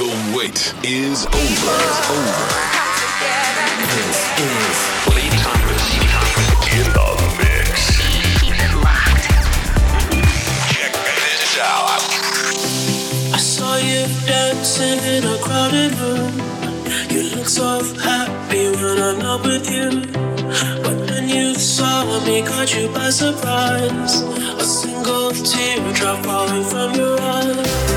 The wait is over. Over. This is Lee Thomas in the mix. Keep it locked. Check this out. I saw you dancing in a crowded room. You look so happy when I'm not with you. But then you saw me, caught you by surprise. A single teardrop falling from your eye.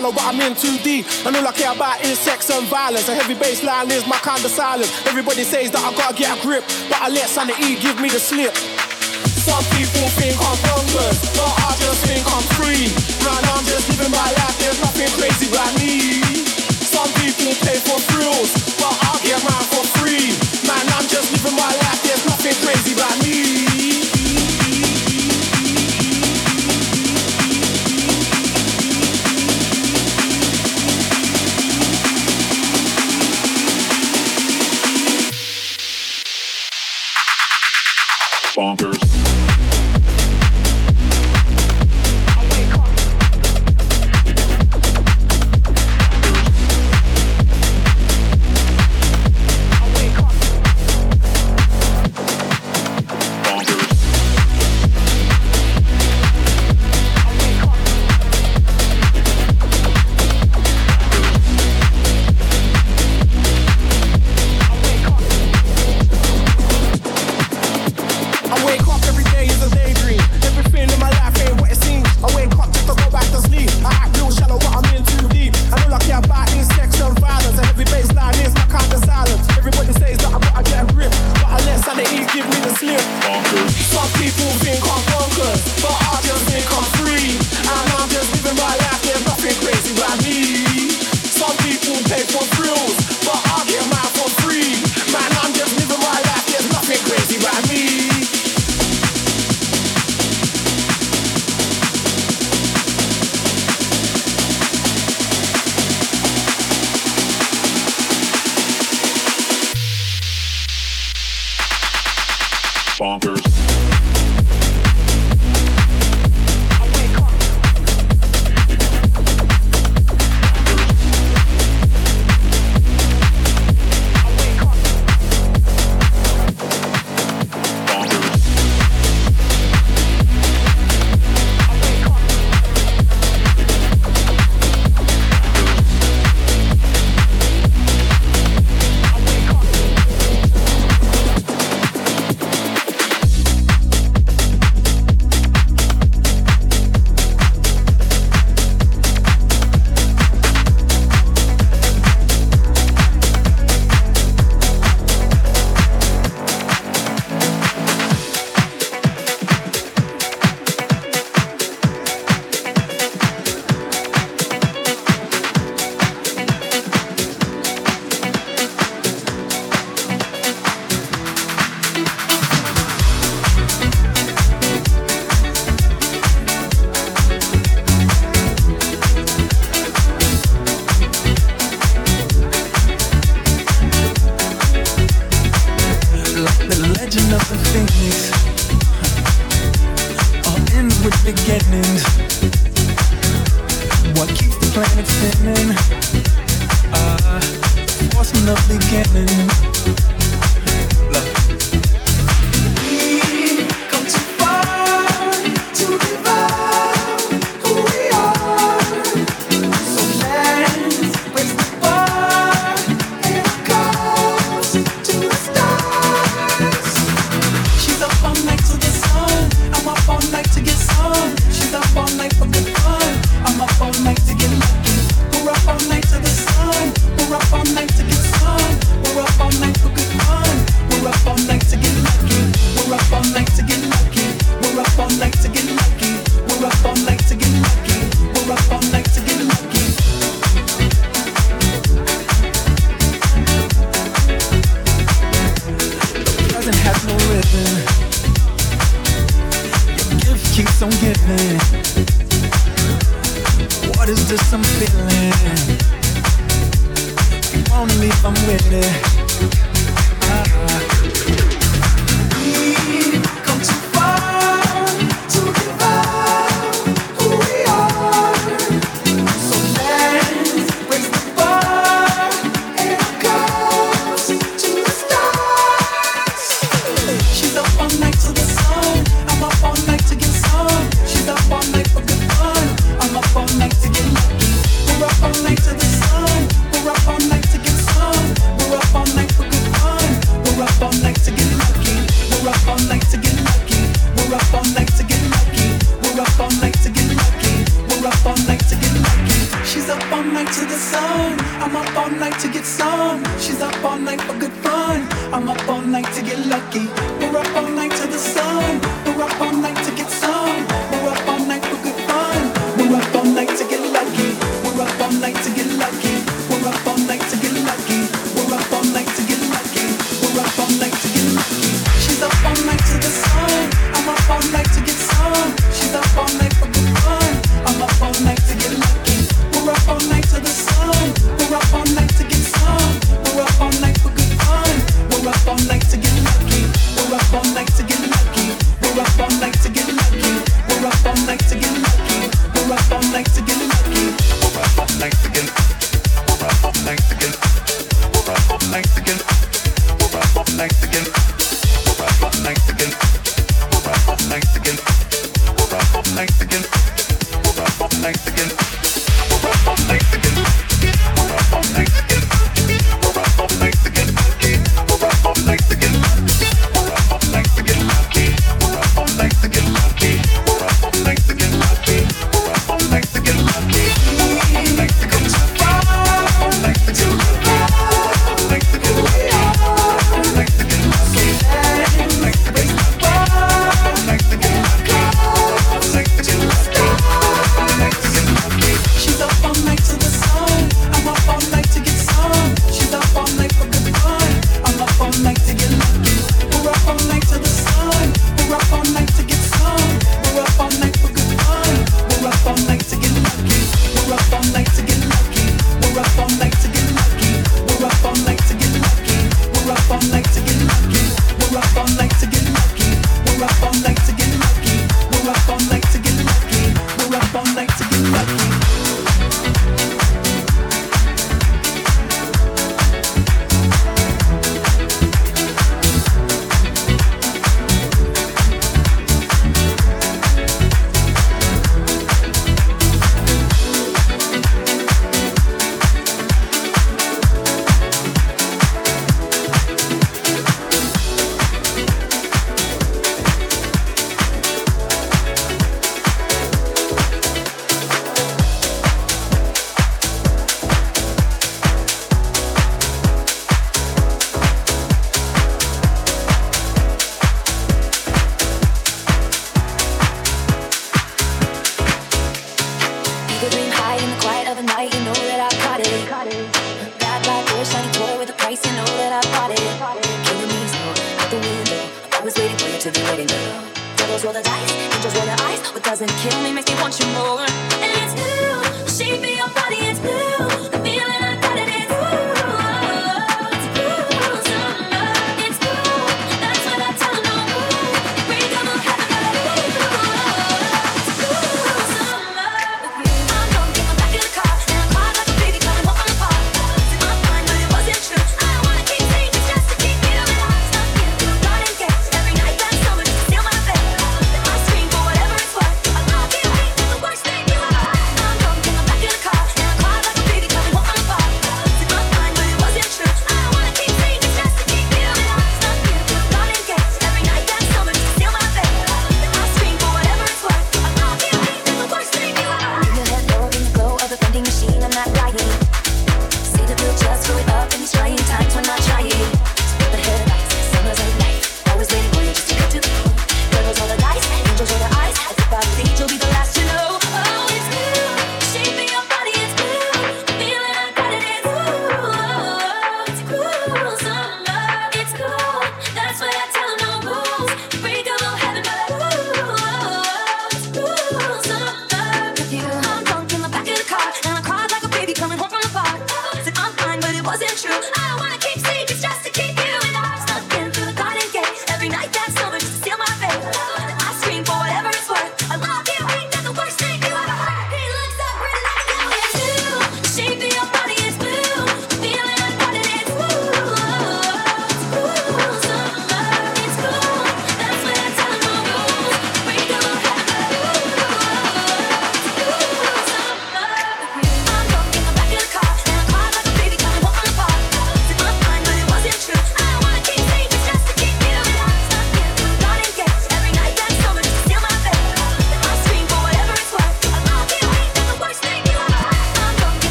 Shallow, but I'm in too deep. And all I care about is sex and violence. A heavy bass line is my kind of silence. Everybody says that I gotta get a grip, but I let sanity give me the slip. Some people think I'm bonkers, but I just think I'm free. Man, I'm just living my life, there's nothing crazy about me. Some people pay for thrills, but I get mine for free. Man, I'm just living my life, there's nothing crazy about me.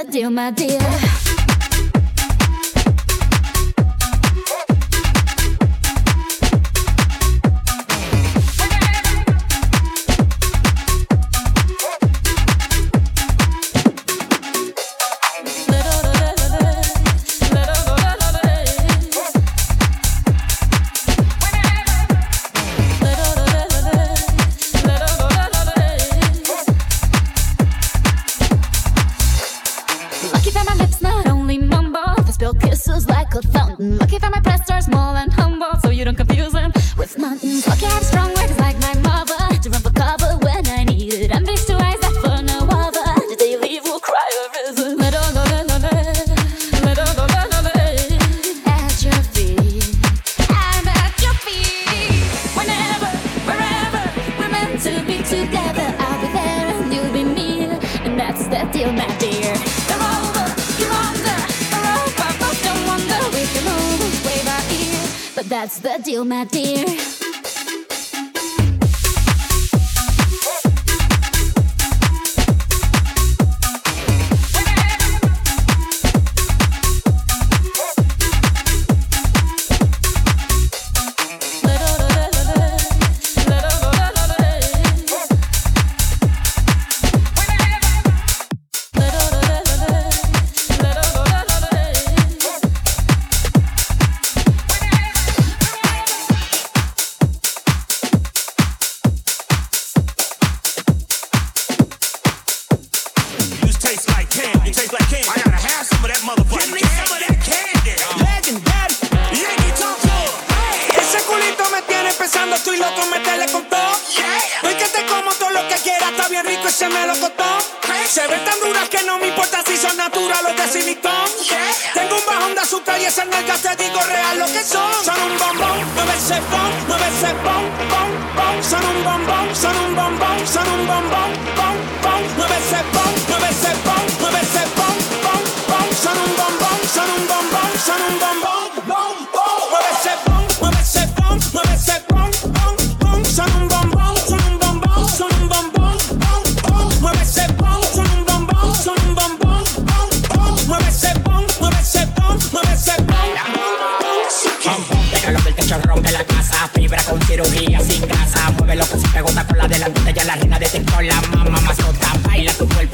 my dear my dear Oh.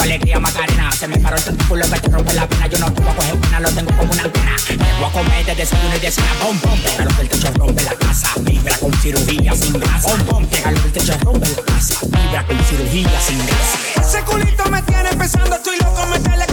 alegría Macarena. Se me paró el tentáculo que te rompe la pena. Yo no puedo coger una, lo tengo como una antena. Me voy a comer de desayuno y de cena. Pom, pom, llega lo que el techo rompe la casa. Vibra con cirugía sin grasa. Pom, pom, llega lo que el techo rompe la casa. Vibra con cirugía sin grasa. Ese culito me tiene pensando, estoy loco, me tele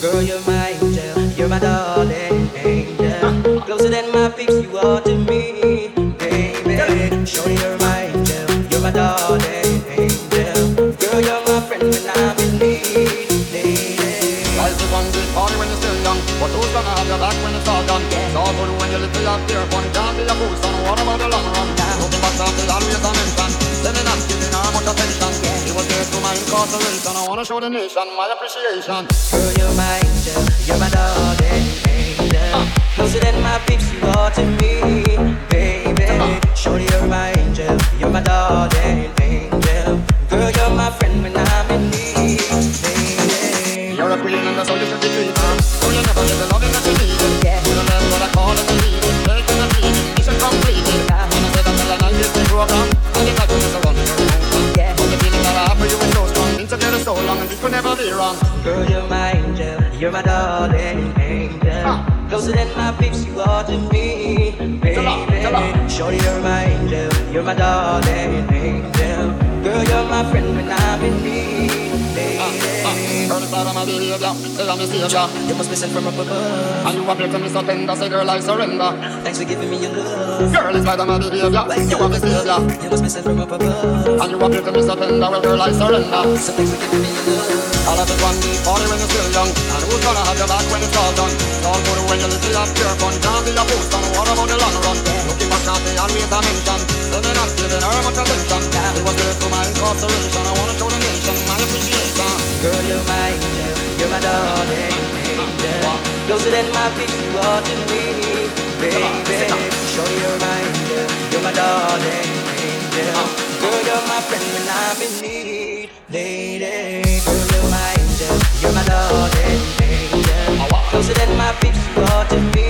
Girl, you're my angel, you're my darling angel. Closer than my peeps, you are to me, baby. Show you're my angel, you're my darling angel. Girl, you're my friend when I'm in need, lady. Life is one big party when you're still young, but who's gonna have your back when it's all done? It's all good when you're little up there, fun can't be a fool, son. What about the long run? Looking back after always a mention, sending and giving her much attention. It was there to my incarceration. I wanna show the nation my appreciation. Girl, you're my angel, you're my darling angel. Closer than my peeps, you are to me, baby. Shorty, you're my angel, you're my darling angel. Girl, you're my friend when I'm in need, baby. You're a queen and that's how you're my darling angel. Ah. Closer than my peeps, you are to me, baby. Shorty, you're my angel, you're my darling angel. Girl, you're my friend when I'm in need, lady. Girl, it's out of my behavior, say I'm a savior. You must be sent from up above. And you appear to me so tender, say girl, I surrender. Thanks for giving me your love. Girl, it's out of my behavior, you are the savior. You must be sent from up above. And you appear to me so tender, well, girl, I surrender. So thanks for giving me your love. All of it one deep party when you're still young who's gonna have your back when it's all done It's all good when you little have pure fun Can't be a fool son, what about the long run Looking back at the always a mention Sending and giving her much attention It was there to my incarceration I wanna show the nation my appreciation Girl, you're my angel, you're my darling angel. Closer than my feet, you are to me, baby. Show you're my angel, you're my darling angel. Girl, you're my friend when I'm in need, lady. Girl, you're my angel, you're my darling. Closer than my feet, are to me,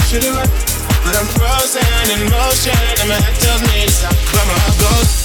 See you I. But I'm frozen in motion, and my head tells me to stop. But my heart goes.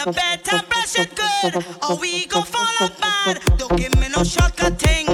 You better brush it good, or we gon' fall apart. Don't give me no shortcut thing.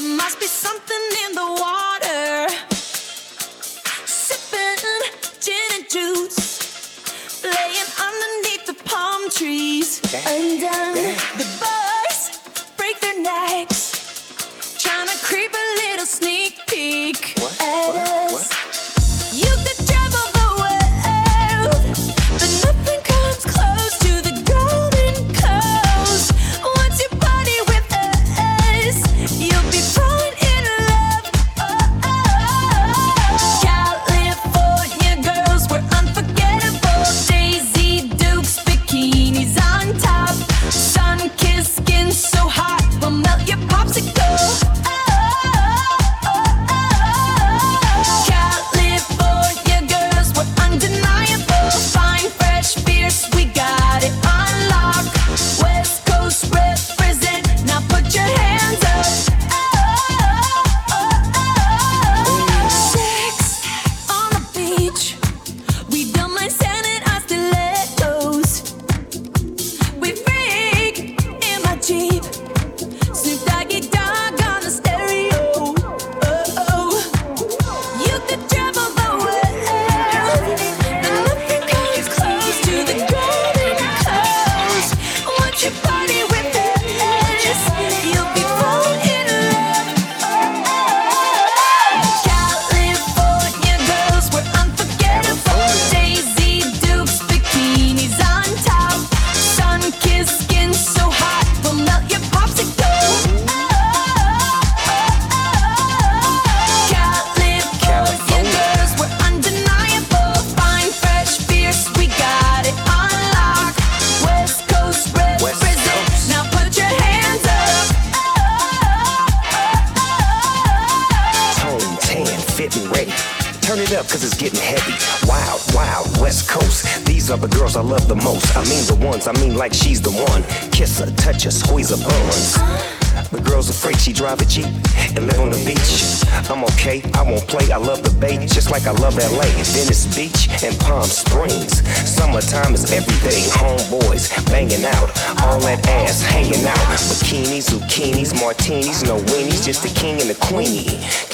There must be something in the water. Sipping gin and juice, laying underneath the palm trees, undone.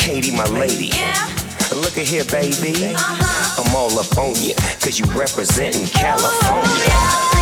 Katy, my lady. Yeah. Look at here, baby. Uh-huh. I'm all up on you, cause you representing California. Oh,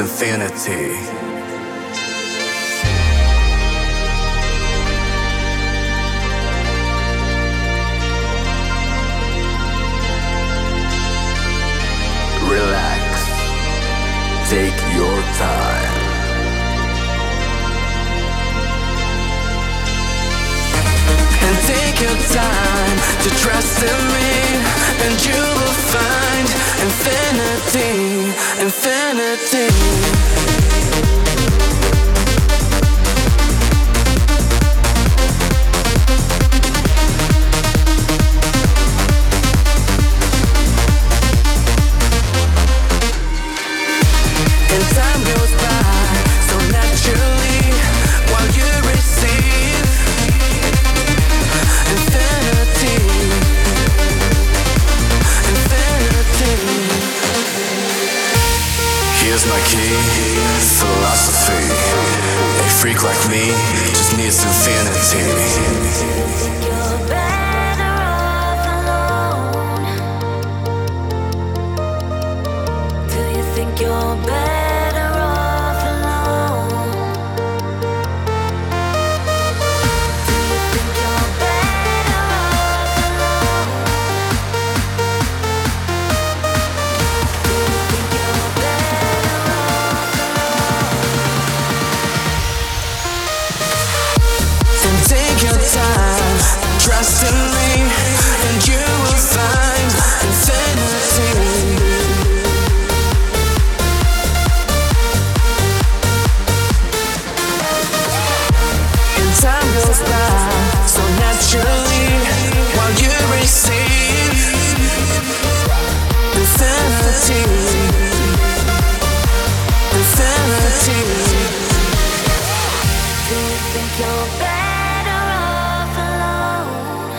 infinity. Do you think you're better off alone?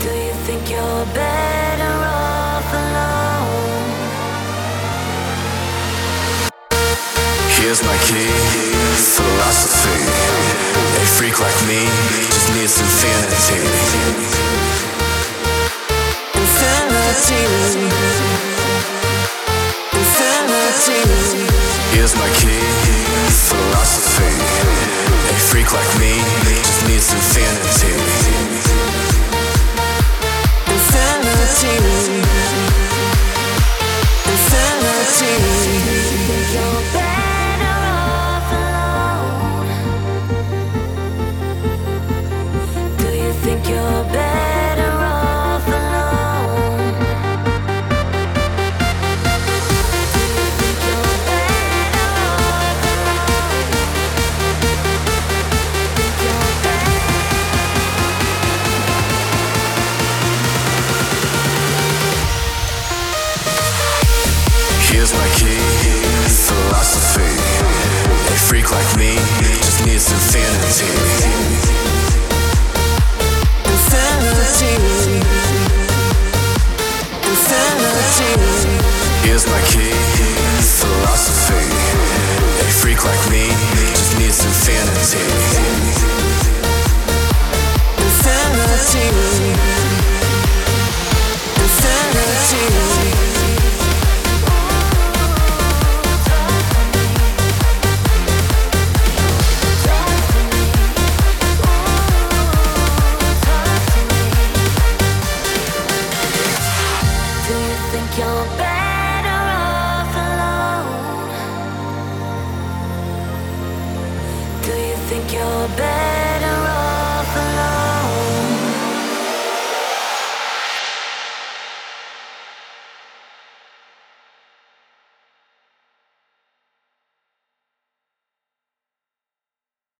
Do you think you're better off alone? Here's my key, philosophy. A freak like me just needs infinity. Here's my key, philosophy. A freak like me just needs infinity. Infinity. Infinity. infinity. Infinity. Infinity. My key, philosophy. A freak like me just needs infinity. Infinity. Infinity.